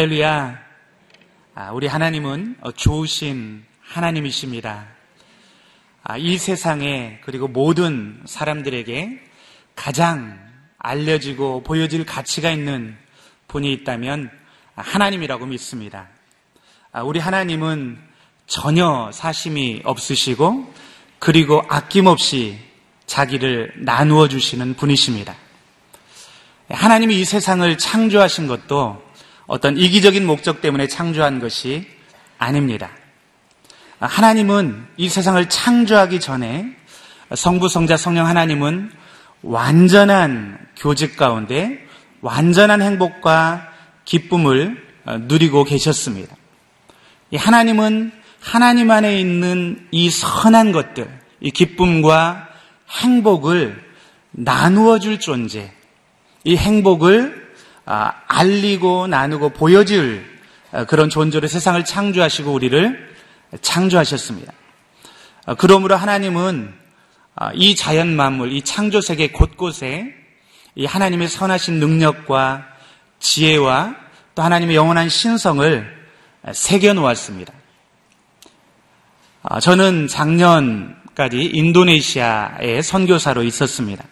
할렐루야. 아, 우리 하나님은 좋으신 하나님이십니다. 아, 이 세상에 그리고 모든 사람들에게 가장 알려지고 보여질 가치가 있는 분이 있다면 하나님이라고 믿습니다. 아, 우리 하나님은 전혀 사심이 없으시고 그리고 아낌없이 자기를 나누어 주시는 분이십니다. 하나님이 이 세상을 창조하신 것도 어떤 이기적인 목적 때문에 창조한 것이 아닙니다. 하나님은 이 세상을 창조하기 전에 성부, 성자, 성령 하나님은 완전한 교직 가운데 완전한 행복과 기쁨을 누리고 계셨습니다. 하나님은 하나님 안에 있는 이 선한 것들, 이 기쁨과 행복을 나누어 줄 존재, 이 행복을 아, 알리고 나누고 보여줄 아, 그런 존재로 세상을 창조하시고 우리를 창조하셨습니다. 아, 그러므로 하나님은 이 자연 만물, 이 창조 세계 곳곳에 이 하나님의 선하신 능력과 지혜와 또 하나님의 영원한 신성을 새겨 놓았습니다. 저는 작년까지 인도네시아에 선교사로 있었습니다.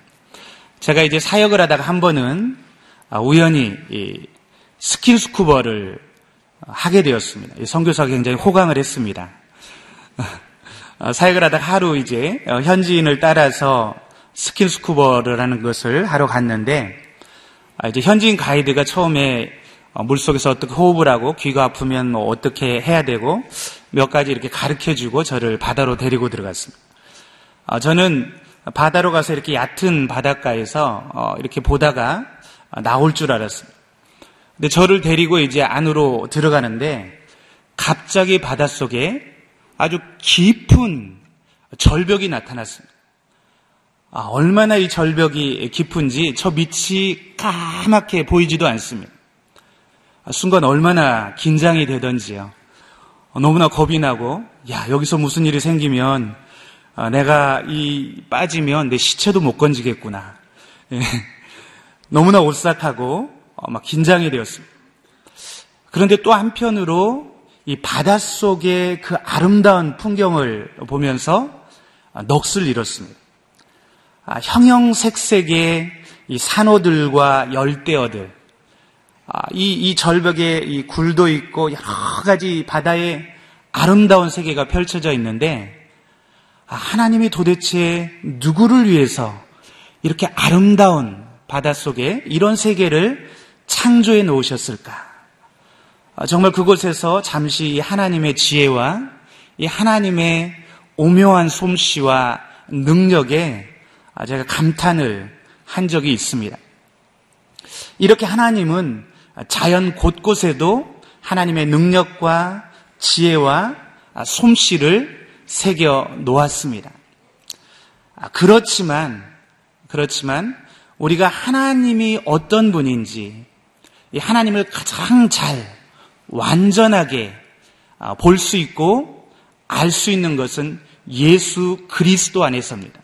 제가 이제 사역을 하다가 한 번은 우연히 스킨스쿠버를 하게 되었습니다. 선교사가 굉장히 호강을 했습니다. 사역을 하다가 하루 이제 현지인을 따라서 스킨스쿠버를 하는 것을 하러 갔는데 이제 현지인 가이드가 처음에 물 속에서 어떻게 호흡을 하고 귀가 아프면 뭐 어떻게 해야 되고 몇 가지 이렇게 가르쳐 주고 저를 바다로 데리고 들어갔습니다. 저는 바다로 가서 이렇게 얕은 바닷가에서 어, 이렇게 보다가 나올 줄 알았습니다. 근데 저를 데리고 이제 안으로 들어가는데 갑자기 바닷속에 아주 깊은 절벽이 나타났습니다. 아, 얼마나 이 절벽이 깊은지 저 밑이 까맣게 보이지도 않습니다. 아, 순간 얼마나 긴장이 되던지요. 어, 너무나 겁이 나고, 야, 여기서 무슨 일이 생기면 아, 내가 이 빠지면 내 시체도 못 건지겠구나. 예. 너무나 오싹하고 어, 막 긴장이 되었습니다. 그런데 또 한편으로 이 바닷속의 그 아름다운 풍경을 보면서 아, 넋을 잃었습니다. 아, 형형색색의 이 산호들과 열대어들, 이, 이 절벽에 이 굴도 있고 여러 가지 바다의 아름다운 세계가 펼쳐져 있는데 아, 하나님이 도대체 누구를 위해서 이렇게 아름다운 바닷속에 이런 세계를 창조해 놓으셨을까? 아, 정말 그곳에서 잠시 하나님의 지혜와 이 하나님의 오묘한 솜씨와 능력에 아, 제가 감탄을 한 적이 있습니다. 이렇게 하나님은 자연 곳곳에도 하나님의 능력과 지혜와 솜씨를 새겨 놓았습니다. 아, 그렇지만, 그렇지만, 우리가 하나님이 어떤 분인지, 하나님을 가장 잘, 완전하게 아, 볼수 있고, 알 수 있는 것은 예수 그리스도 안에서입니다.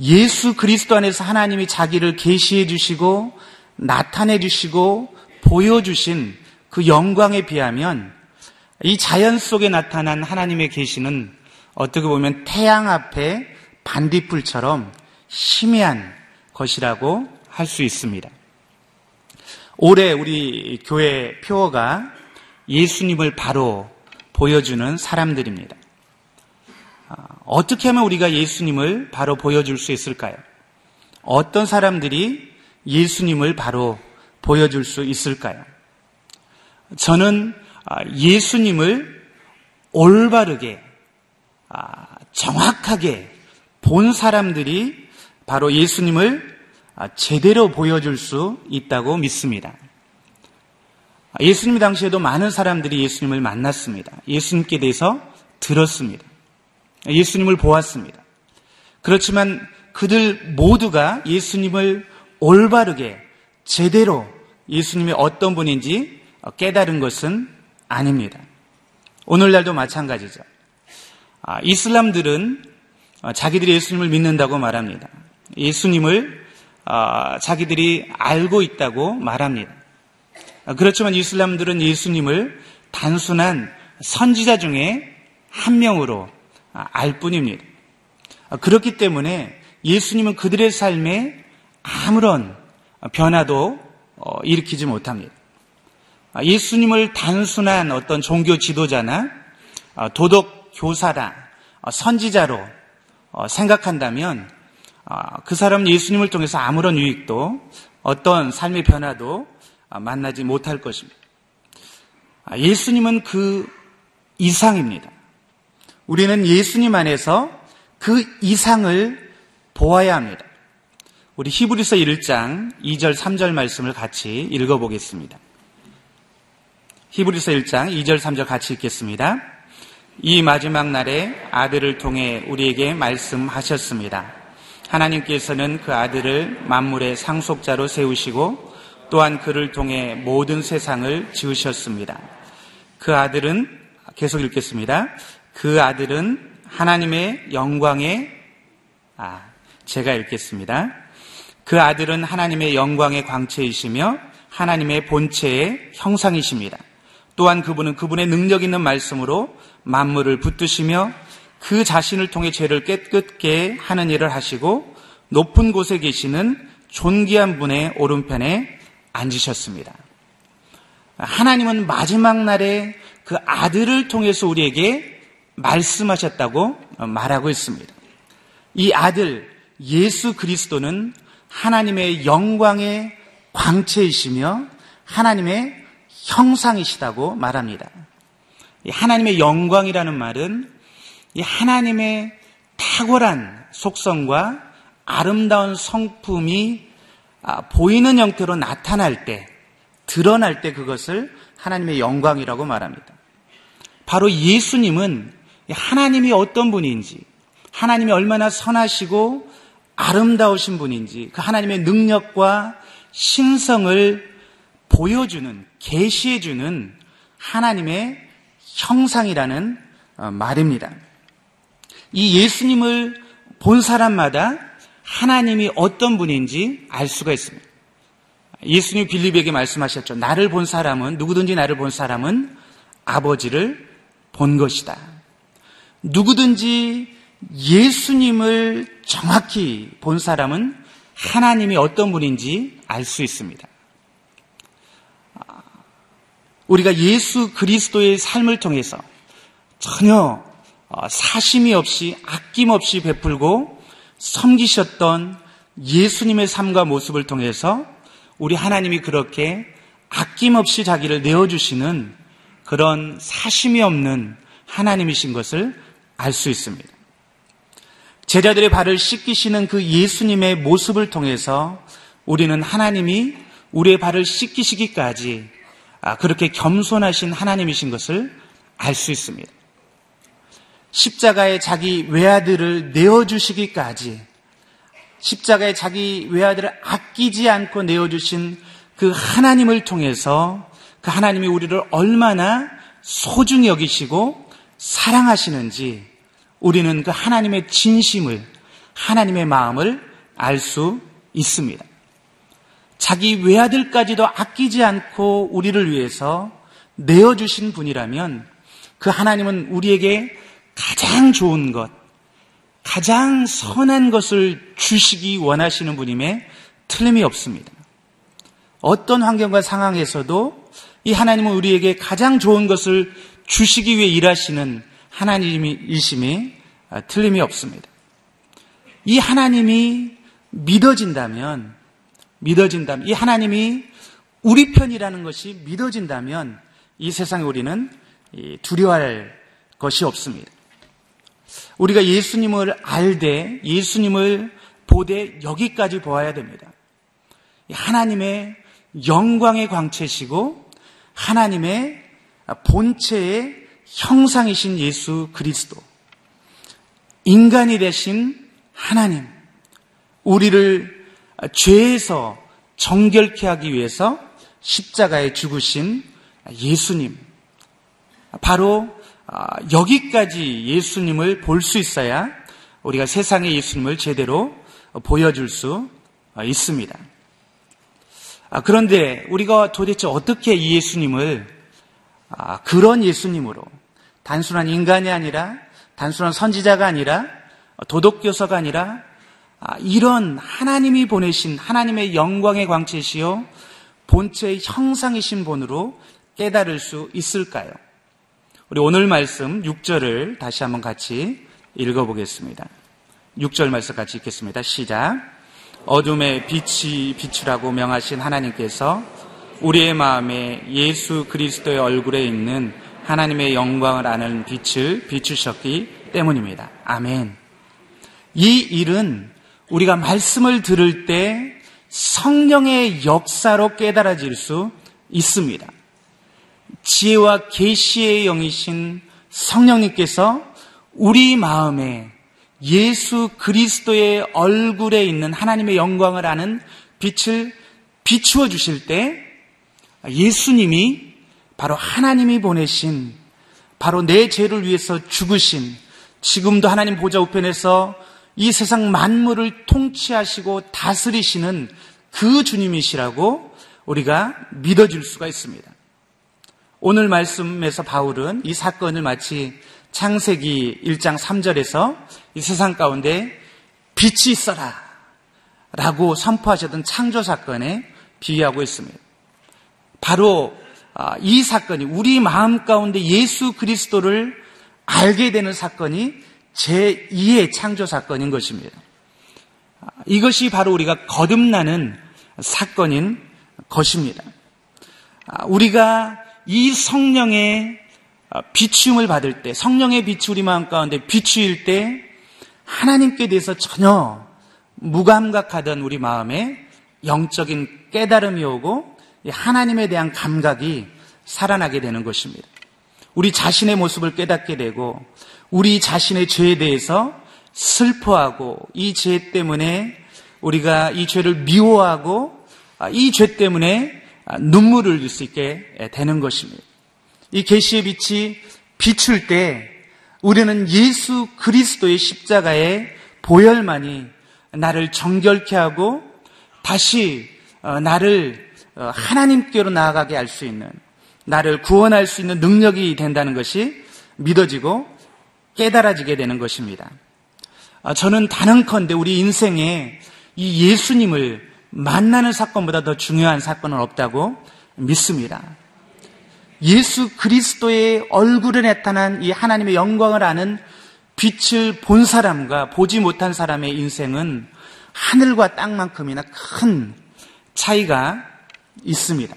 예수 그리스도 안에서 하나님이 자기를 계시해 주시고, 나타내 주시고, 보여 주신 그 영광에 비하면 이 자연 속에 나타난 하나님의 계시는 어떻게 보면 태양 앞에 반딧불처럼 희미한 것이라고 할 수 있습니다. 올해 우리 교회 표어가 예수님을 바로 보여주는 사람들입니다. 아, 어떻게 하면 우리가 예수님을 바로 보여줄 수 있을까요? 어떤 사람들이 예수님을 바로 보여줄 수 있을까요? 저는 아, 예수님을 올바르게 아, 정확하게 본 사람들이 바로 예수님을 아, 제대로 보여줄 수 있다고 믿습니다. 예수님 당시에도 많은 사람들이 예수님을 만났습니다. 예수님께 대해서 들었습니다. 예수님을 보았습니다. 그렇지만 그들 모두가 예수님을 올바르게 제대로 예수님이 어떤 분인지 깨달은 것은 아닙니다. 오늘날도 마찬가지죠. 아, 이슬람들은 어, 자기들이 예수님을 믿는다고 말합니다. 예수님을 아, 자기들이 알고 있다고 말합니다. 그렇지만 이슬람들은 예수님을 단순한 선지자 중에 한 명으로 알 뿐입니다. 그렇기 때문에 예수님은 그들의 삶에 아무런 변화도 어, 일으키지 못합니다. 예수님을 단순한 어떤 종교 지도자나 어, 도덕 교사라 어, 선지자로 생각한다면 그 사람은 예수님을 통해서 아무런 유익도 어떤 삶의 변화도 만나지 못할 것입니다. 예수님은 그 이상입니다. 우리는 예수님 안에서 그 이상을 보아야 합니다. 우리 히브리서 1장 2절 3절 말씀을 같이 읽어보겠습니다. 히브리서 1장 2절 3절 같이 읽겠습니다. 이 마지막 날에 아들을 통해 우리에게 말씀하셨습니다. 하나님께서는 그 아들을 만물의 상속자로 세우시고 또한 그를 통해 모든 세상을 지으셨습니다. 그 아들은 계속 읽겠습니다. 그 아들은 하나님의 영광의 아 제가 읽겠습니다. 그 아들은 하나님의 영광의 광채이시며 하나님의 본체의 형상이십니다. 또한 그분은 그분의 능력 있는 말씀으로 만물을 붙드시며 그 자신을 통해 죄를 깨끗게 하는 일을 하시고 높은 곳에 계시는 존귀한 분의 오른편에 앉으셨습니다. 하나님은 마지막 날에 그 아들을 통해서 우리에게 말씀하셨다고 말하고 있습니다. 이 아들 예수 그리스도는 하나님의 영광의 광채이시며 하나님의 형상이시다고 말합니다. 하나님의 영광이라는 말은 하나님의 탁월한 속성과 아름다운 성품이 아, 보이는 형태로 나타날 때, 드러날 때 그것을 하나님의 영광이라고 말합니다. 바로 예수님은 하나님이 어떤 분인지, 하나님이 얼마나 선하시고 아름다우신 분인지 그 하나님의 능력과 신성을 보여주는 계시해주는 하나님의 형상이라는 어, 말입니다. 이 예수님을 본 사람마다 하나님이 어떤 분인지 알 수가 있습니다. 예수님 빌립에게 말씀하셨죠. 나를 본 사람은 누구든지 나를 본 사람은 아버지를 본 것이다. 누구든지 예수님을 정확히 본 사람은 하나님이 어떤 분인지 알 수 있습니다. 우리가 예수 그리스도의 삶을 통해서 전혀 어, 사심이 없이 아낌없이 베풀고 섬기셨던 예수님의 삶과 모습을 통해서 우리 하나님이 그렇게 아낌없이 자기를 내어주시는 그런 사심이 없는 하나님이신 것을 알 수 있습니다. 제자들의 발을 씻기시는 그 예수님의 모습을 통해서 우리는 하나님이 우리의 발을 씻기시기까지 아, 그렇게 겸손하신 하나님이신 것을 알 수 있습니다. 십자가에 자기 외아들을 내어주시기까지 십자가에 자기 외아들을 아끼지 않고 내어주신 그 하나님을 통해서 그 하나님이 우리를 얼마나 소중히 여기시고 사랑하시는지 우리는 그 하나님의 진심을, 하나님의 마음을 알 수 있습니다. 자기 외아들까지도 아끼지 않고 우리를 위해서 내어주신 분이라면 그 하나님은 우리에게 가장 좋은 것, 가장 선한 것을 주시기 원하시는 분임에 틀림이 없습니다. 어떤 환경과 상황에서도 이 하나님은 우리에게 가장 좋은 것을 주시기 위해 일하시는 하나님이심이 아, 틀림이 없습니다. 이 하나님이 믿어진다면, 믿어진다면, 이 하나님이 우리 편이라는 것이 믿어진다면 이 세상에 우리는 두려워할 것이 없습니다. 우리가 예수님을 알되 예수님을 보되 여기까지 보아야 됩니다. 하나님의 영광의 광채시고 하나님의 본체의 형상이신 예수 그리스도. 인간이 되신 하나님. 우리를 죄에서 정결케 하기 위해서 십자가에 죽으신 예수님. 바로 아, 여기까지 예수님을 볼 수 있어야 우리가 세상의 예수님을 제대로 보여줄 수 있습니다. 아, 그런데 우리가 도대체 어떻게 이 예수님을 아, 그런 예수님으로 단순한 인간이 아니라 단순한 선지자가 아니라 도덕교사가 아니라 아, 이런 하나님이 보내신 하나님의 영광의 광채시요 본체의 형상이신 분으로 깨달을 수 있을까요? 우리 오늘 말씀 6절을 다시 한번 같이 읽어보겠습니다. 6절 말씀 같이 읽겠습니다. 시작. 어둠의 빛이 비추라고 명하신 하나님께서 우리의 마음에 예수 그리스도의 얼굴에 있는 하나님의 영광을 아는 빛을 비추셨기 때문입니다. 아멘. 이 일은 우리가 말씀을 들을 때 성령의 역사로 깨달아질 수 있습니다. 지혜와 계시의 영이신 성령님께서 우리 마음에 예수 그리스도의 얼굴에 있는 하나님의 영광을 아는 빛을 비추어 주실 때 예수님이 바로 하나님이 보내신 바로 내 죄를 위해서 죽으신 지금도 하나님 보좌 우편에서 이 세상 만물을 통치하시고 다스리시는 그 주님이시라고 우리가 믿어질 수가 있습니다. 오늘 말씀에서 바울은 이 사건을 마치 창세기 1장 3절에서 이 세상 가운데 빛이 있어라 라고 선포하셨던 창조 사건에 비유하고 있습니다. 바로 아, 이 사건이 우리 마음 가운데 예수 그리스도를 알게 되는 사건이 제2의 창조 사건인 것입니다. 아, 이것이 바로 우리가 거듭나는 사건인 것입니다. 아, 우리가 이 성령의 비추음을 받을 때, 성령의 빛이 우리 마음 가운데 비추일 때, 하나님께 대해서 전혀 무감각하던 우리 마음에 영적인 깨달음이 오고, 하나님에 대한 감각이 살아나게 되는 것입니다. 우리 자신의 모습을 깨닫게 되고, 우리 자신의 죄에 대해서 슬퍼하고, 이 죄 때문에 우리가 이 죄를 미워하고, 이 죄 때문에 눈물을 흘릴 수 있게 되는 것입니다. 이 계시의 빛이 비출 때 우리는 예수 그리스도의 십자가의 보혈만이 나를 정결케 하고 다시 어, 나를 어, 하나님께로 나아가게 할 수 있는 나를 구원할 수 있는 능력이 된다는 것이 믿어지고 깨달아지게 되는 것입니다. 아, 저는 단언컨대 우리 인생에 이 예수님을 만나는 사건보다 더 중요한 사건은 없다고 믿습니다. 예수 그리스도의 얼굴에 나타난 이 하나님의 영광을 아는 빛을 본 사람과 보지 못한 사람의 인생은 하늘과 땅만큼이나 큰 차이가 있습니다.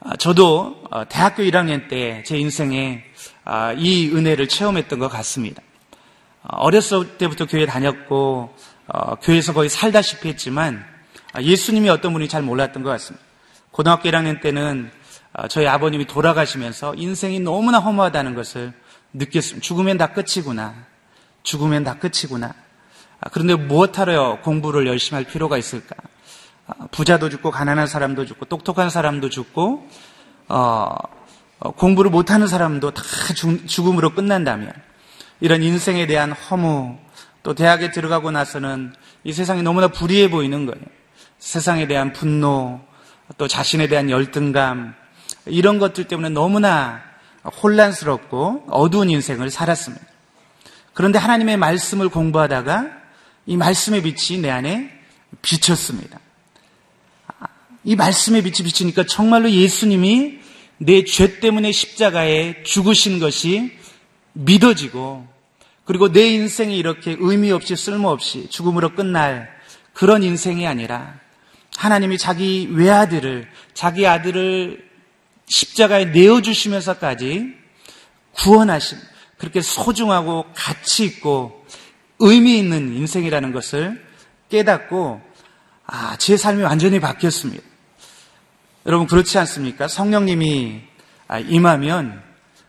아, 저도 어, 대학교 1학년 때 제 인생에 아, 이 은혜를 체험했던 것 같습니다. 어, 어렸을 때부터 교회 다녔고 어, 교회에서 거의 살다시피 했지만 아, 예수님이 어떤 분이 잘 몰랐던 것 같습니다. 고등학교 1학년 때는 저희 아버님이 돌아가시면서 인생이 너무나 허무하다는 것을 느꼈습니다. 죽으면 다 끝이구나. 죽으면 다 끝이구나. 그런데 무엇하러 공부를 열심히 할 필요가 있을까? 부자도 죽고 가난한 사람도 죽고 똑똑한 사람도 죽고 어, 어, 공부를 못하는 사람도 다 죽음으로 끝난다면 이런 인생에 대한 허무 또 대학에 들어가고 나서는 이 세상이 너무나 불의해 보이는 거예요. 세상에 대한 분노 또 자신에 대한 열등감 이런 것들 때문에 너무나 혼란스럽고 어두운 인생을 살았습니다. 그런데 하나님의 말씀을 공부하다가 이 말씀의 빛이 내 안에 비쳤습니다. 이 말씀의 빛이 비치니까 정말로 예수님이 내 죄 때문에 십자가에 죽으신 것이 믿어지고 그리고 내 인생이 이렇게 의미 없이 쓸모없이 죽음으로 끝날 그런 인생이 아니라 하나님이 자기 외아들을 자기 아들을 십자가에 내어주시면서까지 구원하신 그렇게 소중하고 가치 있고 의미 있는 인생이라는 것을 깨닫고 아, 제 삶이 완전히 바뀌었습니다. 여러분 그렇지 않습니까? 성령님이 아, 임하면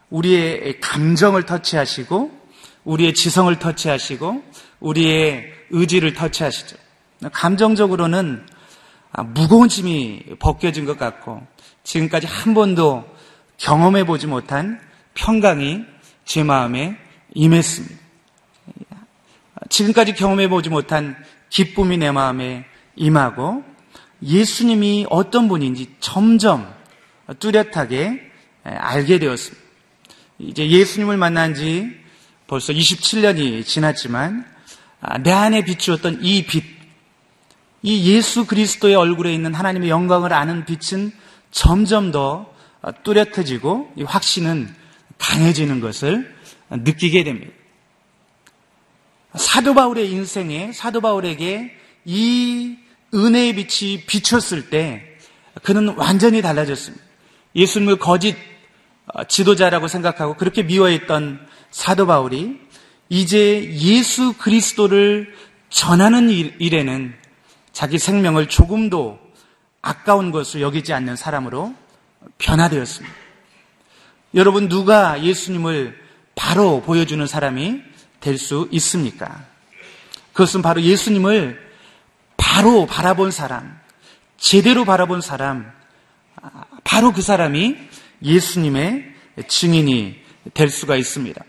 우리의 감정을 터치하시고 우리의 지성을 터치하시고 우리의 의지를 터치하시죠. 감정적으로는 아, 무거운 짐이 벗겨진 것 같고 지금까지 한 번도 경험해 보지 못한 평강이 제 마음에 임했습니다. 지금까지 경험해 보지 못한 기쁨이 내 마음에 임하고 예수님이 어떤 분인지 점점 뚜렷하게 알게 되었습니다. 이제 예수님을 만난 지 벌써 27년이 지났지만 아, 내 안에 비추었던 이 빛, 이 예수 그리스도의 얼굴에 있는 하나님의 영광을 아는 빛은 점점 더 뚜렷해지고 이 확신은 강해지는 것을 느끼게 됩니다. 사도 바울의 인생에 사도 바울에게 이 은혜의 빛이 비쳤을 때 그는 완전히 달라졌습니다. 예수님을 거짓 어, 지도자라고 생각하고 그렇게 미워했던 사도 바울이 이제 예수 그리스도를 전하는 일에는 자기 생명을 조금도 아까운 것을 여기지 않는 사람으로 변화되었습니다. 여러분 누가 예수님을 바로 보여주는 사람이 될 수 있습니까? 그것은 바로 예수님을 바로 바라본 사람, 제대로 바라본 사람, 바로 그 사람이 예수님의 증인이 될 수가 있습니다.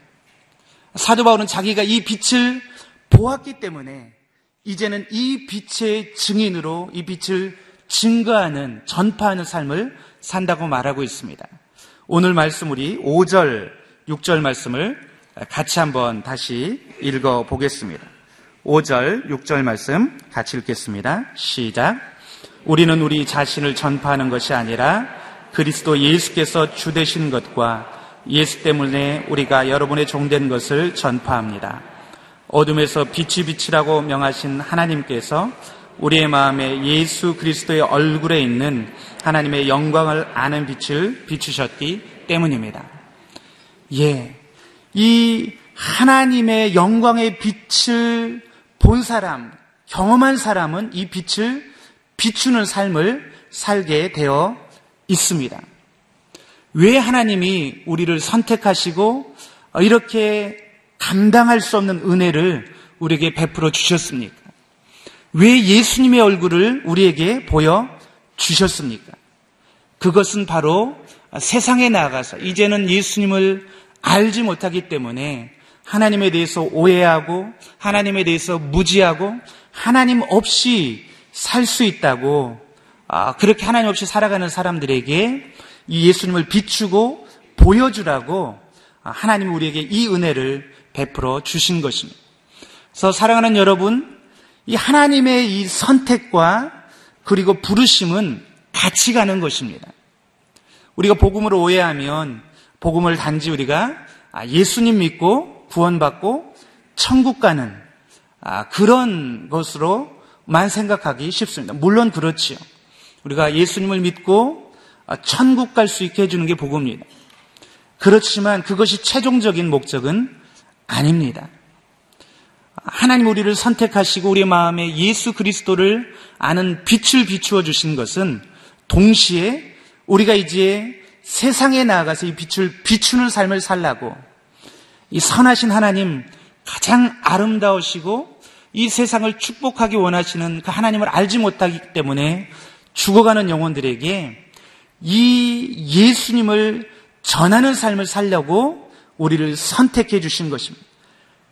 사도 바울은 자기가 이 빛을 보았기 때문에 이제는 이 빛의 증인으로 이 빛을 증거하는, 전파하는 삶을 산다고 말하고 있습니다. 오늘 말씀 우리 5절, 6절 말씀을 같이 한번 다시 읽어 보겠습니다. 5절, 6절 말씀 같이 읽겠습니다. 시작. 우리는 우리 자신을 전파하는 것이 아니라 그리스도 예수께서 주 되신 것과 예수 때문에 우리가 여러분의 종된 것을 전파합니다. 어둠에서 빛이 빛이라고 명하신 하나님께서 우리의 마음에 예수 그리스도의 얼굴에 있는 하나님의 영광을 아는 빛을 비추셨기 때문입니다. 예. 이 하나님의 영광의 빛을 본 사람, 경험한 사람은 이 빛을 비추는 삶을 살게 되어 있습니다. 왜 하나님이 우리를 선택하시고 이렇게 감당할 수 없는 은혜를 우리에게 베풀어 주셨습니까? 왜 예수님의 얼굴을 우리에게 보여 주셨습니까? 그것은 바로 세상에 나가서 이제는 예수님을 알지 못하기 때문에 하나님에 대해서 오해하고 하나님에 대해서 무지하고 하나님 없이 살 수 있다고 아, 그렇게 하나님 없이 살아가는 사람들에게 이 예수님을 비추고 보여주라고 하나님 우리에게 이 은혜를 베풀어 주신 것입니다. 그래서 사랑하는 여러분, 이 하나님의 이 선택과 그리고 부르심은 같이 가는 것입니다. 우리가 복음을 오해하면 복음을 단지 우리가 아, 예수님 믿고 구원받고 천국 가는 아, 그런 것으로만 생각하기 쉽습니다. 물론 그렇지요. 우리가 예수님을 믿고 아, 천국 갈 수 있게 해주는 게 복음입니다. 그렇지만 그것이 최종적인 목적은 아닙니다. 하나님 우리를 선택하시고 우리 마음에 예수 그리스도를 아는 빛을 비추어 주신 것은 동시에 우리가 이제 세상에 나아가서 이 빛을 비추는 삶을 살라고 이 선하신 하나님 가장 아름다우시고 이 세상을 축복하기 원하시는 그 하나님을 알지 못하기 때문에 죽어가는 영혼들에게 이 예수님을 전하는 삶을 살려고 우리를 선택해 주신 것입니다.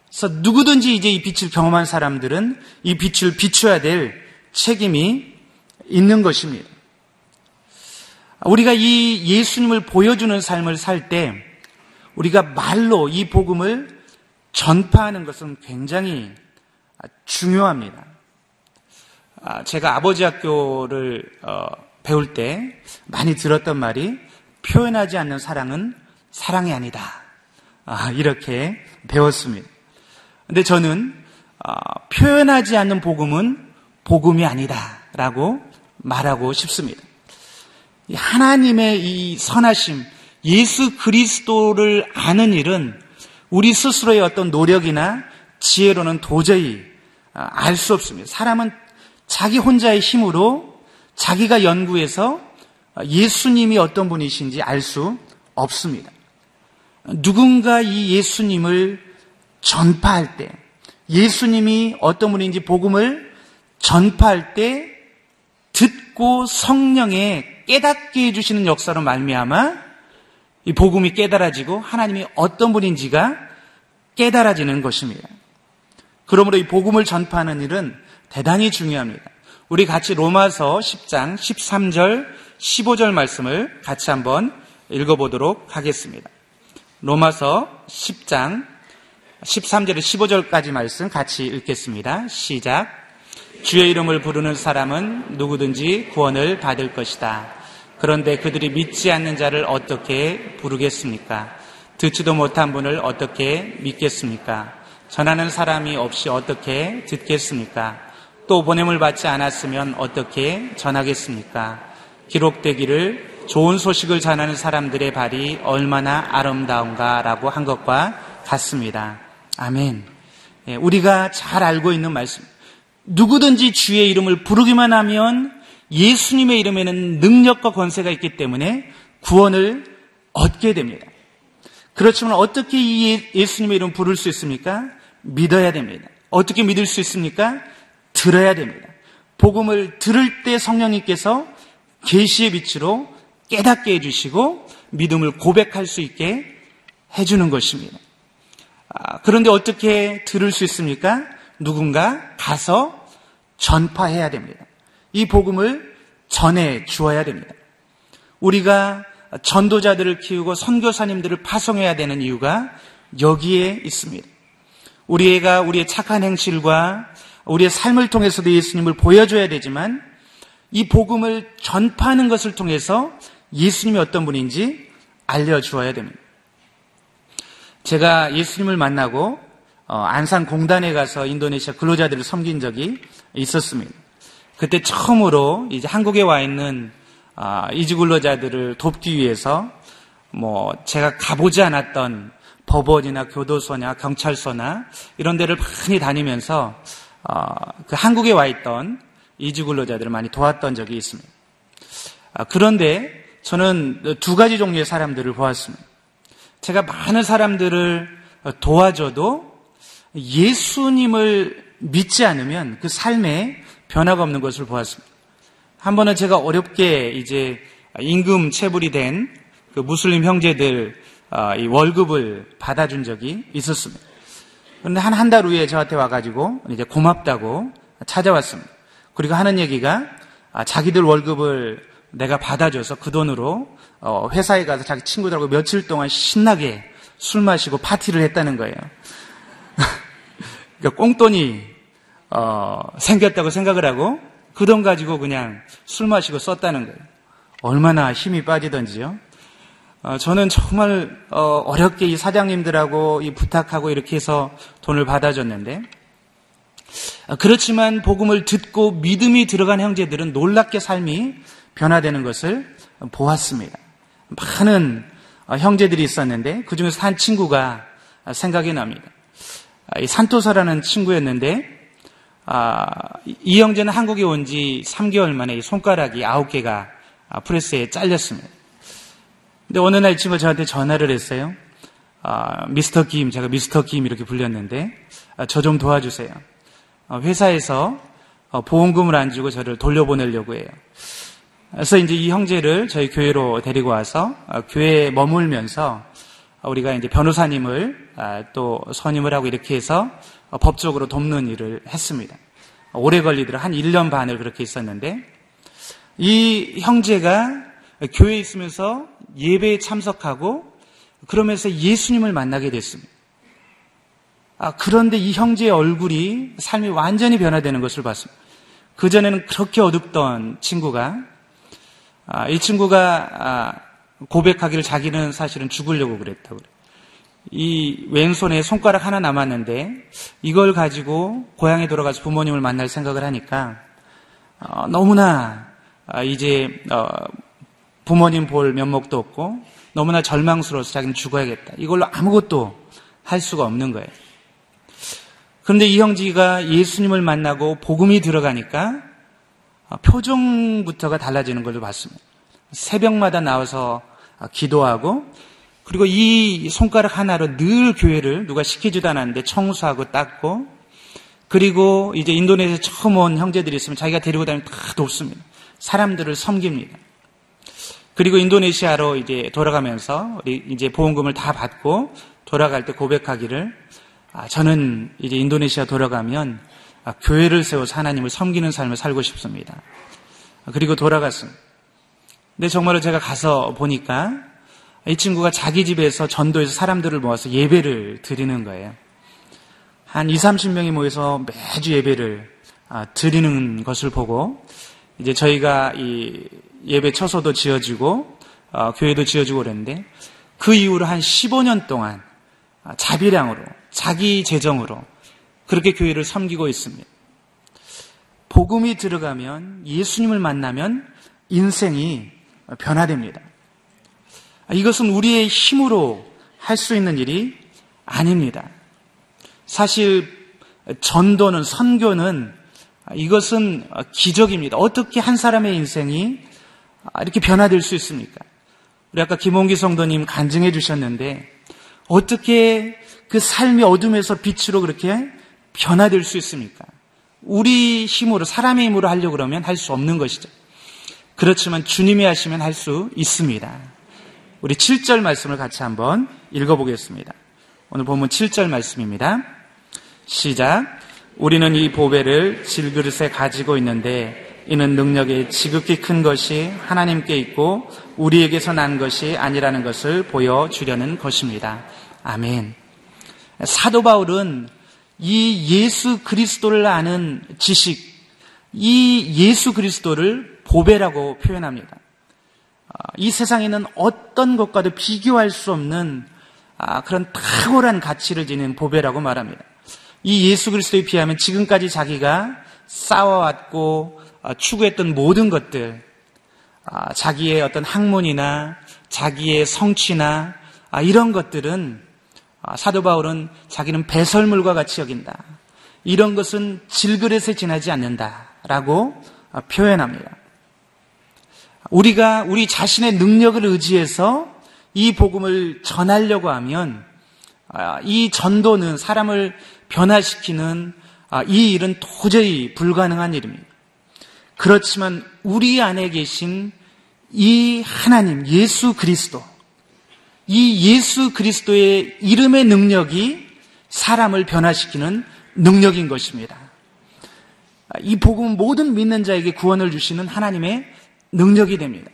그래서 누구든지 이제 이 빛을 경험한 사람들은 이 빛을 비춰야 될 책임이 있는 것입니다. 우리가 이 예수님을 보여주는 삶을 살 때 우리가 말로 이 복음을 전파하는 것은 굉장히 중요합니다. 아, 제가 아버지 학교를 어, 배울 때 많이 들었던 말이 표현하지 않는 사랑은 사랑이 아니다. 아, 이렇게 배웠습니다. 근데 저는 아, 표현하지 않는 복음은 복음이 아니다라고 말하고 싶습니다. 하나님의 이 선하심, 예수 그리스도를 아는 일은 우리 스스로의 어떤 노력이나 지혜로는 도저히 아, 알수 없습니다. 사람은 자기 혼자의 힘으로 자기가 연구해서 예수님이 어떤 분이신지 알 수 없습니다. 누군가 이 예수님을 전파할 때, 예수님이 어떤 분인지 복음을 전파할 때 듣고 성령에 깨닫게 해주시는 역사로 말미암아 이 복음이 깨달아지고 하나님이 어떤 분인지가 깨달아지는 것입니다. 그러므로 이 복음을 전파하는 일은 대단히 중요합니다. 우리 같이 로마서 10장 13절 15절 말씀을 같이 한번 읽어보도록 하겠습니다. 로마서 10장 13절에 15절까지 말씀 같이 읽겠습니다. 시작. 주의 이름을 부르는 사람은 누구든지 구원을 받을 것이다. 그런데 그들이 믿지 않는 자를 어떻게 부르겠습니까? 듣지도 못한 분을 어떻게 믿겠습니까? 전하는 사람이 없이 어떻게 듣겠습니까? 또 보냄을 받지 않았으면 어떻게 전하겠습니까? 기록되기를 좋은 소식을 전하는 사람들의 발이 얼마나 아름다운가라고 한 것과 같습니다. 아멘. 예, 우리가 잘 알고 있는 말씀. 누구든지 주의 이름을 부르기만 하면 예수님의 이름에는 능력과 권세가 있기 때문에 구원을 얻게 됩니다. 그렇지만 어떻게 이 예, 예수님의 이름 부를 수 있습니까? 믿어야 됩니다. 어떻게 믿을 수 있습니까? 들어야 됩니다. 복음을 들을 때 성령님께서 계시의 빛으로 깨닫게 해주시고 믿음을 고백할 수 있게 해주는 것입니다. 아, 그런데 어떻게 들을 수 있습니까? 누군가 가서 전파해야 됩니다. 이 복음을 전해 주어야 됩니다. 우리가 전도자들을 키우고 선교사님들을 파송해야 되는 이유가 여기에 있습니다. 우리가 우리의 착한 행실과 우리의 삶을 통해서도 예수님을 보여줘야 되지만 이 복음을 전파하는 것을 통해서 예수님이 어떤 분인지 알려주어야 됩니다. 제가 예수님을 만나고 어, 안산 공단에 가서 인도네시아 근로자들을 섬긴 적이 있었습니다. 그때 처음으로 이제 한국에 와 있는 아, 이주 근로자들을 돕기 위해서 뭐 제가 가보지 않았던 법원이나 교도소나 경찰서나 이런 데를 많이 다니면서 어, 그 한국에 와 있던 이주 근로자들을 많이 도왔던 적이 있습니다. 아, 그런데 저는 두 가지 종류의 사람들을 보았습니다. 제가 많은 사람들을 도와줘도 예수님을 믿지 않으면 그 삶에 변화가 없는 것을 보았습니다. 한 번은 제가 어렵게 이제 임금 체불이 된 그 무슬림 형제들 어, 이 월급을 받아준 적이 있었습니다. 그런데 한 한 달 후에 저한테 와가지고 이제 고맙다고 찾아왔습니다. 그리고 하는 얘기가 아, 자기들 월급을 내가 받아줘서 그 돈으로 어, 회사에 가서 자기 친구들하고 며칠 동안 신나게 술 마시고 파티를 했다는 거예요. 그러니까 꽁돈이 어, 생겼다고 생각을 하고 그 돈 가지고 그냥 술 마시고 썼다는 거예요. 얼마나 힘이 빠지던지요. 어, 저는 정말 어, 렵게 이 사장님들하고 이 부탁하고 이렇게 해서 돈을 받아줬는데 어, 그렇지만 복음을 듣고 믿음이 들어간 형제들은 놀랍게 삶이 변화되는 것을 보았습니다. 많은 어, 형제들이 있었는데 그 중에서 한 친구가 생각이 납니다. 아, 이 산토사라는 친구였는데 아, 이 형제는 한국에 온 지 3개월 만에 손가락이 9개가 아, 프레스에 잘렸습니다. 근데 어느 날 친구가 저한테 전화를 했어요. 아, 미스터 김, 제가 미스터 김 이렇게 불렸는데 아, 저좀 도와주세요. 어, 회사에서 어, 보험금을 안 주고 저를 돌려보내려고 해요. 그래서 이제 이 형제를 저희 교회로 데리고 와서 어, 교회에 머물면서 우리가 이제 변호사님을 아, 또 선임을 하고 이렇게 해서 법적으로 돕는 일을 했습니다. 오래 걸리더라. 한 1년 반을 그렇게 있었는데 이 형제가 교회에 있으면서 예배에 참석하고 그러면서 예수님을 만나게 됐습니다. 아, 그런데 이 형제의 얼굴이 삶이 완전히 변화되는 것을 봤습니다. 그전에는 그렇게 어둡던 친구가 아, 이 친구가 아, 고백하기를 자기는 사실은 죽으려고 그랬다고 그래요. 이 왼손에 손가락 하나 남았는데 이걸 가지고 고향에 돌아가서 부모님을 만날 생각을 하니까 어, 너무나 아, 이제 어, 부모님 볼 면목도 없고 너무나 절망스러워서 자기는 죽어야겠다. 이걸로 아무것도 할 수가 없는 거예요. 그런데 이 형제가 예수님을 만나고 복음이 들어가니까 어, 표정부터가 달라지는 걸로 봤습니다. 새벽마다 나와서 기도하고 그리고 이 손가락 하나로 늘 교회를 누가 시키지도 않았는데 청소하고 닦고 그리고 이제 인도네시아 처음 온 형제들이 있으면 자기가 데리고 다니면 다 돕습니다. 사람들을 섬깁니다. 그리고 인도네시아로 이제 돌아가면서 이제 보험금을 다 받고 돌아갈 때 고백하기를 아, 저는 이제 인도네시아 돌아가면 교회를 세워서 하나님을 섬기는 삶을 살고 싶습니다. 그리고 돌아갔습니다. 근데 정말로 제가 가서 보니까 이 친구가 자기 집에서 전도해서 사람들을 모아서 예배를 드리는 거예요. 한 2, 30명이 모여서 매주 예배를 아, 드리는 것을 보고 이제 저희가 이 예배 처소도 지어지고 어, 교회도 지어지고 그랬는데 그 이후로 한 15년 동안 아, 자비량으로 자기 재정으로 그렇게 교회를 섬기고 있습니다. 복음이 들어가면 예수님을 만나면 인생이 변화됩니다. 이것은 우리의 힘으로 할 수 있는 일이 아닙니다. 사실 전도는 선교는 이것은 기적입니다. 어떻게 한 사람의 인생이 이렇게 변화될 수 있습니까? 우리 아까 김홍기 성도님 간증해 주셨는데 어떻게 그 삶이 어둠에서 빛으로 그렇게 변화될 수 있습니까? 우리 힘으로 사람의 힘으로 하려고 그러면 할 수 없는 것이죠. 그렇지만 주님이 하시면 할 수 있습니다. 우리 7절 말씀을 같이 한번 읽어보겠습니다. 오늘 본문 7절 말씀입니다. 시작. 우리는 이 보배를 질그릇에 가지고 있는데 이는 능력이 지극히 큰 것이 하나님께 있고 우리에게서 난 것이 아니라는 것을 보여주려는 것입니다. 아멘. 사도 바울은 이 예수 그리스도를 아는 지식, 이 예수 그리스도를 보배라고 표현합니다. 아, 이 세상에는 어떤 것과도 비교할 수 없는 아, 그런 탁월한 가치를 지닌 보배라고 말합니다. 이 예수 그리스도에 비하면 지금까지 자기가 쌓아왔고 아, 추구했던 모든 것들, 자기의 어떤 학문이나 자기의 성취나 이런 것들은 사도 바울은 자기는 배설물과 같이 여긴다. 이런 것은 질그릇에 지나지 않는다라고 표현합니다. 우리가 우리 자신의 능력을 의지해서 이 복음을 전하려고 하면 아, 이 전도는 사람을 변화시키는 아, 이 일은 도저히 불가능한 일입니다. 그렇지만 우리 안에 계신 이 하나님, 예수 그리스도, 이 예수 그리스도의 이름의 능력이 사람을 변화시키는 능력인 것입니다. 아, 이 복음은 모든 믿는 자에게 구원을 주시는 하나님의 능력이 됩니다.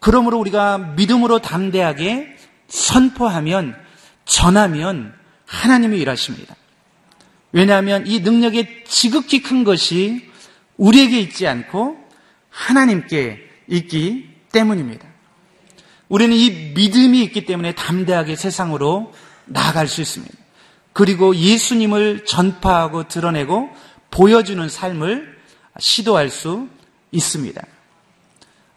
그러므로 우리가 믿음으로 담대하게 선포하면, 전하면 하나님이 일하십니다. 왜냐하면 이 능력의 지극히 큰 것이 우리에게 있지 않고 하나님께 있기 때문입니다. 우리는 이 믿음이 있기 때문에 담대하게 세상으로 나아갈 수 있습니다. 그리고 예수님을 전파하고 드러내고 보여주는 삶을 시도할 수 있습니다.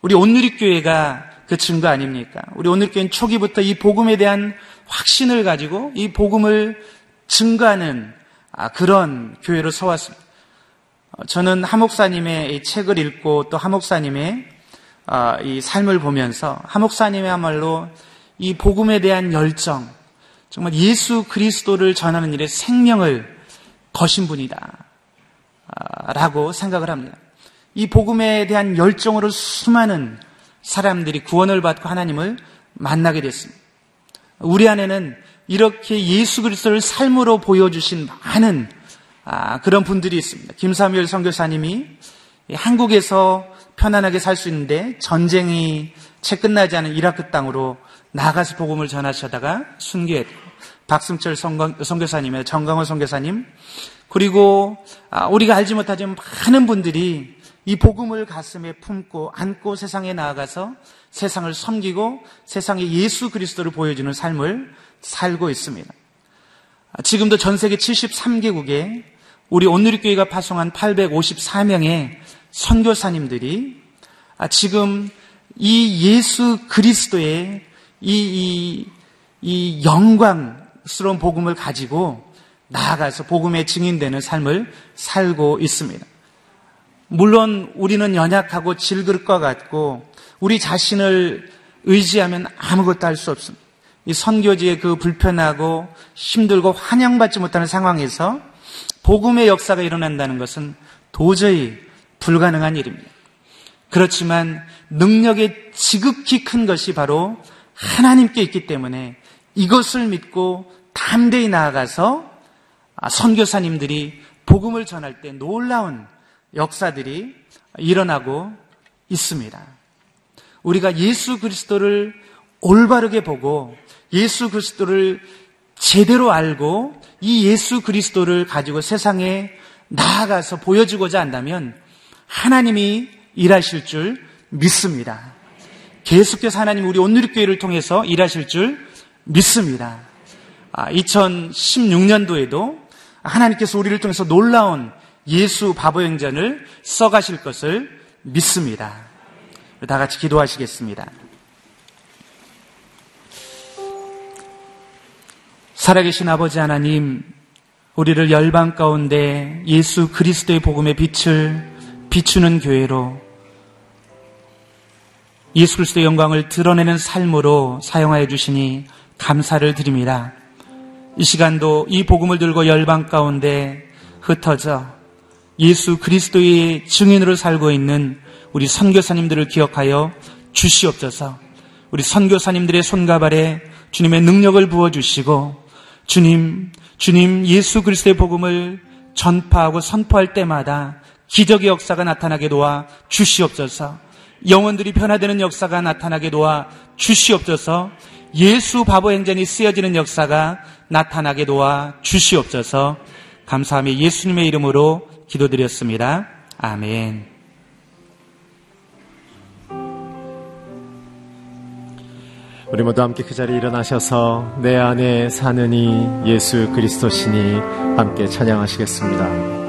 우리 온누리교회가 그 증거 아닙니까? 우리 온누리교회는 초기부터 이 복음에 대한 확신을 가지고 이 복음을 증거하는 아, 그런 교회로 서왔습니다. 어, 저는 하목사님의 이 책을 읽고 또 하목사님의 아, 이 삶을 보면서 하목사님의야말로 이 복음에 대한 열정, 정말 예수 그리스도를 전하는 일에 생명을 거신 분이다. 아, 라고 생각을 합니다. 이 복음에 대한 열정으로 수많은 사람들이 구원을 받고 하나님을 만나게 됐습니다. 우리 안에는 이렇게 예수 그리스도를 삶으로 보여주신 많은 아, 그런 분들이 있습니다. 김사무엘 선교사님이 한국에서 편안하게 살 수 있는데 전쟁이 채 끝나지 않은 이라크 땅으로 나가서 복음을 전하시다가 순교했고 박승철 선교사님의 정강호 선교사님 그리고 아, 우리가 알지 못하지만 많은 분들이 이 복음을 가슴에 품고 안고 세상에 나아가서 세상을 섬기고 세상에 예수 그리스도를 보여주는 삶을 살고 있습니다. 지금도 전 세계 73개국에 우리 온누리교회가 파송한 854명의 선교사님들이 지금 이 예수 그리스도의 이, 이, 이 영광스러운 복음을 가지고 나아가서 복음의 증인되는 삶을 살고 있습니다. 물론 우리는 연약하고 질그릇과 같고 우리 자신을 의지하면 아무것도 할 수 없습니다. 이 선교지의 그 불편하고 힘들고 환영받지 못하는 상황에서 복음의 역사가 일어난다는 것은 도저히 불가능한 일입니다. 그렇지만 능력의 지극히 큰 것이 바로 하나님께 있기 때문에 이것을 믿고 담대히 나아가서 선교사님들이 복음을 전할 때 놀라운 역사들이 일어나고 있습니다. 우리가 예수 그리스도를 올바르게 보고 예수 그리스도를 제대로 알고 이 예수 그리스도를 가지고 세상에 나아가서 보여주고자 한다면 하나님이 일하실 줄 믿습니다. 계속해서 하나님 우리 온누리교회를 통해서 일하실 줄 믿습니다. 2016년도에도 아, 하나님께서 우리를 통해서 놀라운 예수 바보행전을 써가실 것을 믿습니다. 다 같이 기도하시겠습니다. 살아계신 아버지 하나님, 우리를 열방 가운데 예수 그리스도의 복음의 빛을 비추는 교회로 예수 그리스도의 영광을 드러내는 삶으로 사용하여 주시니 감사를 드립니다. 이 시간도 이 복음을 들고 열방 가운데 흩어져 예수 그리스도의 증인으로 살고 있는 우리 선교사님들을 기억하여 주시옵소서. 우리 선교사님들의 손가발에 주님의 능력을 부어 주시고 주님, 주님 예수 그리스도의 복음을 전파하고 선포할 때마다 기적의 역사가 나타나게 도와 주시옵소서. 영혼들이 변화되는 역사가 나타나게 도와 주시옵소서. 예수 바보 행전이 쓰여지는 역사가 나타나게 도와 주시옵소서. 감사하며 예수님의 이름으로 기도드렸습니다. 아멘. 우리 모두 함께 그 자리에 일어나셔서 내 안에 사는 이 예수 그리스도시니 함께 찬양하시겠습니다.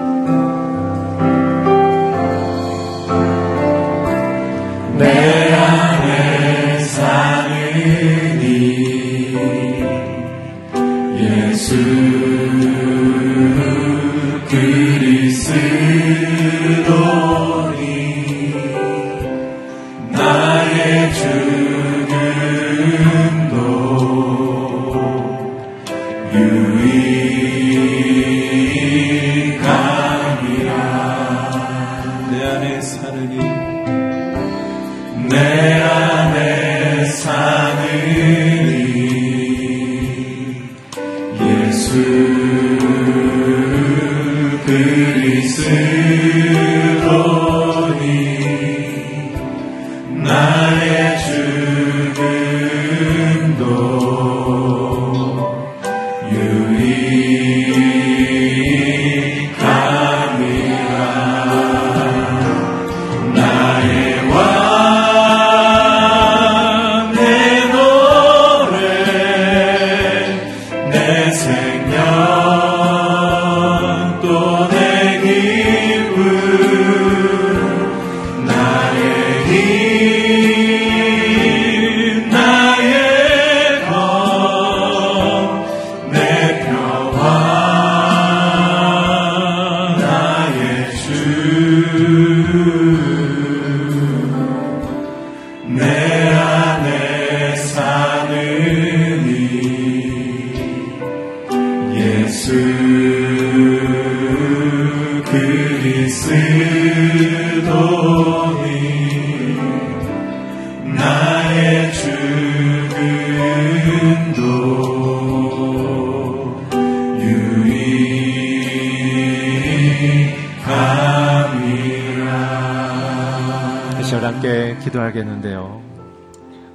기도하겠는데요.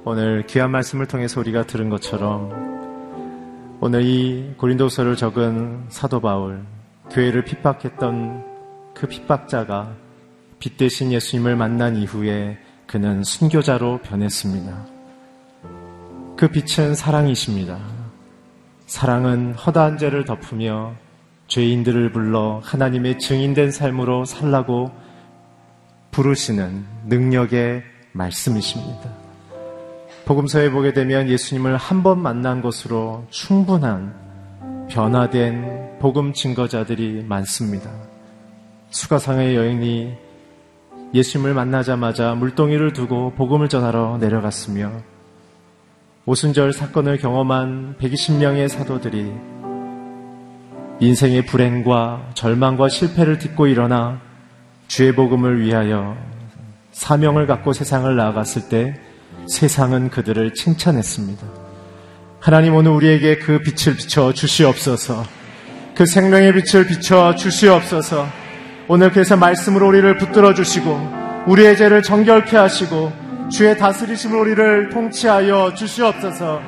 오늘 귀한 말씀을 통해서 우리가 들은 것처럼 오늘 이 고린도서를 적은 사도 바울, 교회를 핍박했던 그 핍박자가 빛 대신 예수님을 만난 이후에 그는 순교자로 변했습니다. 그 빛은 사랑이십니다. 사랑은 허다한 죄를 덮으며 죄인들을 불러 하나님의 증인된 삶으로 살라고 부르시는 능력의 말씀이십니다. 복음서에 보게 되면 예수님을 한 번 만난 것으로 충분한 변화된 복음 증거자들이 많습니다. 수가상의 여인이 예수님을 만나자마자 물동이를 두고 복음을 전하러 내려갔으며 오순절 사건을 경험한 120명의 사도들이 인생의 불행과 절망과 실패를 딛고 일어나 주의 복음을 위하여 사명을 갖고 세상을 나아갔을 때 세상은 그들을 칭찬했습니다. 하나님 오늘 우리에게 그 빛을 비춰 주시옵소서. 그 생명의 빛을 비춰 주시옵소서. 오늘 그래서 말씀으로 우리를 붙들어 주시고 우리의 죄를 정결케 하시고 주의 다스리심을 우리를 통치하여 주시옵소서.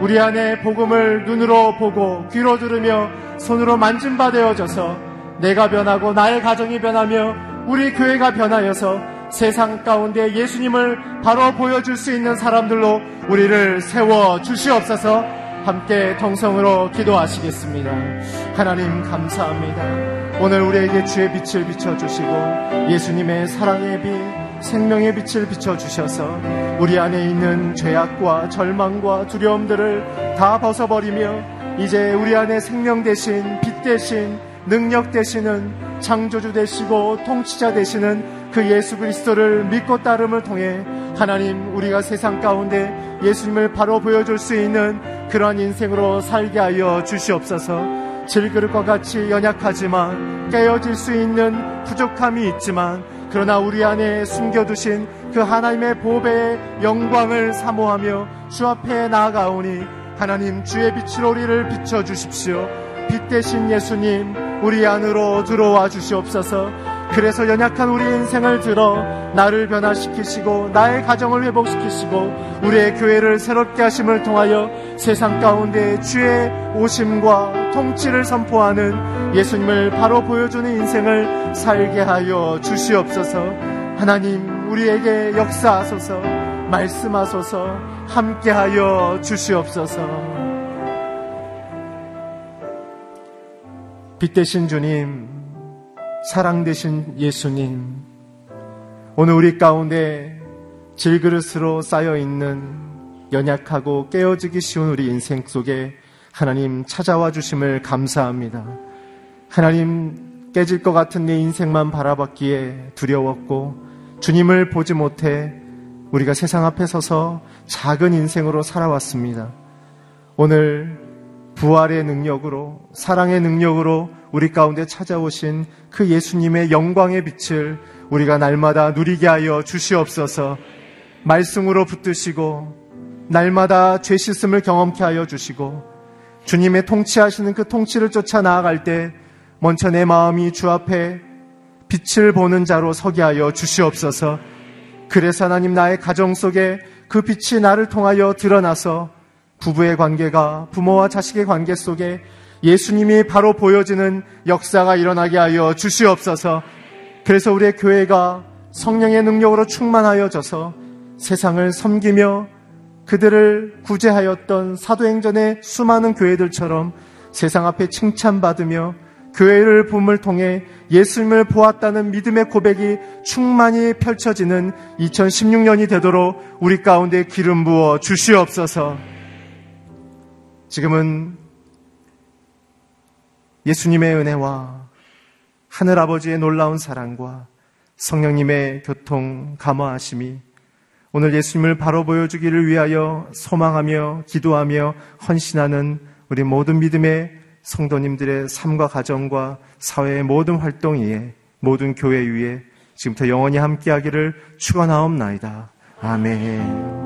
우리 안에 복음을 눈으로 보고 귀로 들으며 손으로 만진 바 되어져서 내가 변하고 나의 가정이 변하며 우리 교회가 변하여서 세상 가운데 예수님을 바로 보여줄 수 있는 사람들로 우리를 세워 주시옵소서 함께 동성으로 기도하시겠습니다. 하나님 감사합니다. 오늘 우리에게 주의 빛을 비춰주시고 예수님의 사랑의 빛, 생명의 빛을 비춰주셔서 우리 안에 있는 죄악과 절망과 두려움들을 다 벗어버리며 이제 우리 안에 생명 대신 빛 대신 능력 되시는 창조주 되시고 통치자 되시는 그 예수 그리스도를 믿고 따름을 통해 하나님 우리가 세상 가운데 예수님을 바로 보여줄 수 있는 그런 인생으로 살게 하여 주시옵소서. 질그릇과 같이 연약하지만 깨어질 수 있는 부족함이 있지만 그러나 우리 안에 숨겨두신 그 하나님의 보배의 영광을 사모하며 주 앞에 나아가오니 하나님 주의 빛으로 우리를 비춰주십시오. 빛 대신 예수님 우리 안으로 들어와 주시옵소서 그래서 연약한 우리 인생을 들어 나를 변화시키시고 나의 가정을 회복시키시고 우리의 교회를 새롭게 하심을 통하여 세상 가운데 주의 오심과 통치를 선포하는 예수님을 바로 보여주는 인생을 살게 하여 주시옵소서. 하나님 우리에게 역사하소서 말씀하소서 함께하여 주시옵소서. 빛 대신 주님, 사랑 대신 예수님, 오늘 우리 가운데 질그릇으로 쌓여 있는 연약하고 깨어지기 쉬운 우리 인생 속에 하나님 찾아와 주심을 감사합니다. 하나님 깨질 것 같은 내 인생만 바라봤기에 두려웠고 주님을 보지 못해 우리가 세상 앞에 서서 작은 인생으로 살아왔습니다. 오늘 부활의 능력으로 사랑의 능력으로 우리 가운데 찾아오신 그 예수님의 영광의 빛을 우리가 날마다 누리게 하여 주시옵소서. 말씀으로 붙드시고 날마다 죄 씻음을 경험케 하여 주시고 주님의 통치하시는 그 통치를 쫓아 나아갈 때 먼저 내 마음이 주 앞에 빛을 보는 자로 서게 하여 주시옵소서. 그래서 하나님 나의 가정 속에 그 빛이 나를 통하여 드러나서 부부의 관계가 부모와 자식의 관계 속에 예수님이 바로 보여지는 역사가 일어나게 하여 주시옵소서. 그래서 우리의 교회가 성령의 능력으로 충만하여져서 세상을 섬기며 그들을 구제하였던 사도행전의 수많은 교회들처럼 세상 앞에 칭찬받으며 교회를 붐을 통해 예수님을 보았다는 믿음의 고백이 충만히 펼쳐지는 2016년이 되도록 우리 가운데 기름 부어 주시옵소서. 지금은 예수님의 은혜와 하늘 아버지의 놀라운 사랑과 성령님의 교통 감화하심이 오늘 예수님을 바로 보여주기를 위하여 소망하며 기도하며 헌신하는 우리 모든 믿음의 성도님들의 삶과 가정과 사회의 모든 활동 위에 모든 교회 위에 지금부터 영원히 함께하기를 축원하옵나이다. 아멘.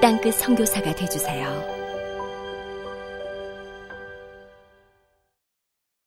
땅끝 성교사가 되주세요